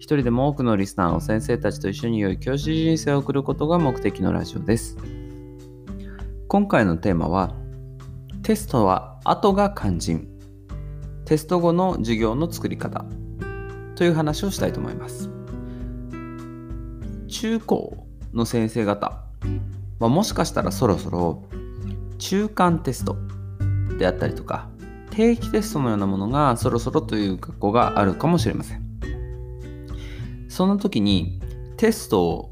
一人でも多くのリスナーの先生たちと一緒に良い教師人生を送ることが目的のラジオです。今回のテーマは、テストは後が肝心。テスト後の授業の作り方という話をしたいと思います。中高の先生方はもしかしたらそろそろ中間テストであったりとか定期テストのようなものがそろそろという学校があるかもしれません。その時にテスト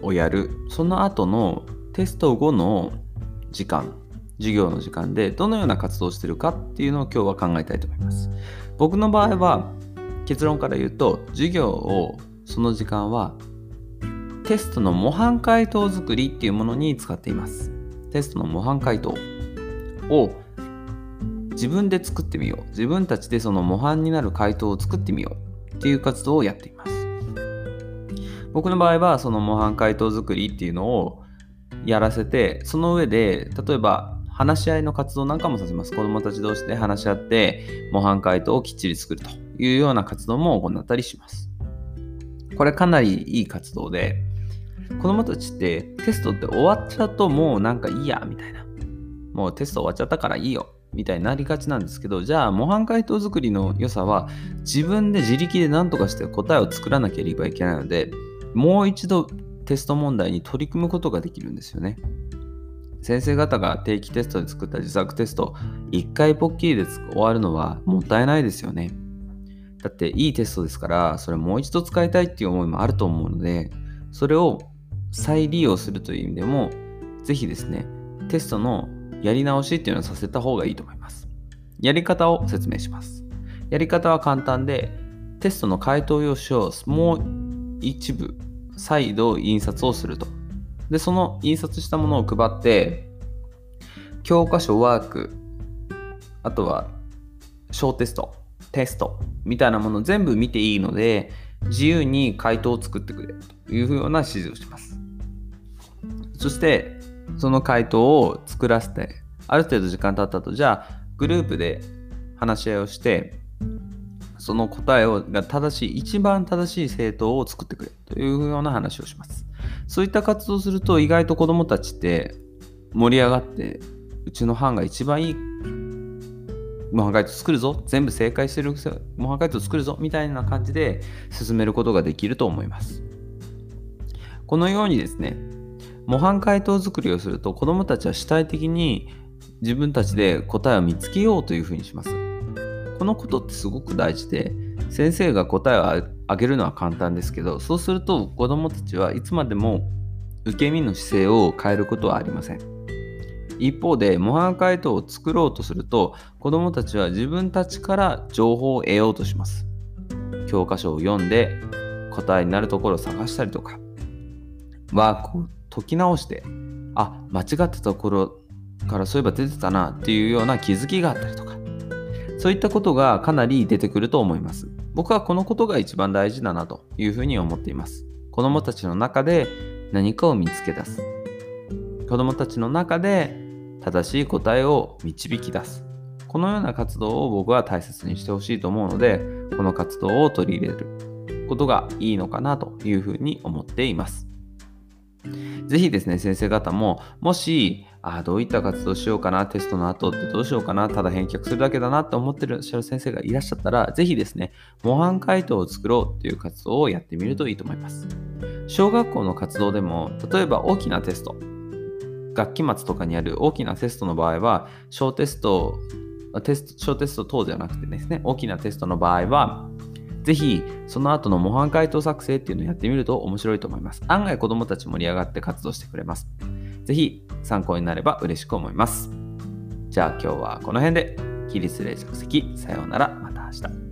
をやる、その後のテスト後の時間、授業の時間でどのような活動をしてるかっていうのを今日は考えたいと思います。僕の場合は結論から言うと授業をその時間はテストの模範解答作りっていうものに使っています。テストの模範解答を自分で作ってみよう自分たちでその模範になる回答を作ってみようっていう活動をやっています僕の場合はその模範解答作りっていうのをやらせてその上で例えば話し合いの活動なんかもさせます。子どもたち同士で話し合って模範解答をきっちり作るというような活動も行ったりします。これかなりいい活動で子どもたちってテストって終わっちゃうともうなんかいいやみたいな。もうテスト終わっちゃったからいいよみたいになりがちなんですけどじゃあ模範解答作りの良さは自分で自力で何とかして答えを作らなければいけないのでもう一度テスト問題に取り組むことができるんですよね。先生方が定期テストで作った自作テスト1回ポッキリで終わるのはもったいないですよね。だっていいテストですからそれもう一度使いたいっていう思いもあると思うのでそれを再利用するという意味でもぜひですねテストのやり直しっていうのをさせた方がいいと思います。やり方を説明します。やり方は簡単で、テストの回答用紙をもう一部再度印刷をすると。で、その印刷したものを配って、教科書ワーク、あとは小テスト、テストみたいなもの全部見ていいので、自由に回答を作ってくれというような指示をします。そして、その回答を作らせて、ある程度時間経ったと、じゃあグループで話し合いをして、その答えをが正しい、一番正しい政党を作ってくれというような話をします。そういった活動をすると、意外と子どもたちって盛り上がって、うちの班が一番いい模範解答作るぞ全部正解してる模範解答作るぞみたいな感じで進めることができると思います。このようにですね、模範解答作りをすると子どもたちは主体的に自分たちで答えを見つけようというふうにします。このことってすごく大事で先生が答えをあげるのは簡単ですけどそうすると子どもたちはいつまでも受け身の姿勢を変えることはありません。一方で模範解答を作ろうとすると子どもたちは自分たちから情報を得ようとします。教科書を読んで答えになるところを探したりとかワークを解き直してあ間違ってたところからそういえば出てたなっていうような気づきがあったりとかそういったことがかなり出てくると思います。僕はこのことが一番大事だなというふうに思っています。子供たちの中で何かを見つけ出す。子供たちの中で正しい答えを導き出す。このような活動を僕は大切にしてほしいと思うのでこの活動を取り入れることがいいのかなというふうに思っています。ぜひですね、先生方も、もし、あどういった活動しようかな、テストの後ってどうしようかな、ただ返却するだけだなって思ってる先生がいらっしゃったら、ぜひですね、模範解答を作ろうっていう活動をやってみるといいと思います。小学校の活動でも、例えば大きなテスト、学期末とかにある大きなテストの場合は、小テスト、テスト小テスト等ではなくてですね、大きなテストの場合は、ぜひ、その後の模範解答作成っていうのをやってみると面白いと思います。案外子供たち盛り上がって活動してくれます。ぜひ参考になれば嬉しく思います。じゃあ今日はこの辺で。起立例着席。さようなら。また明日。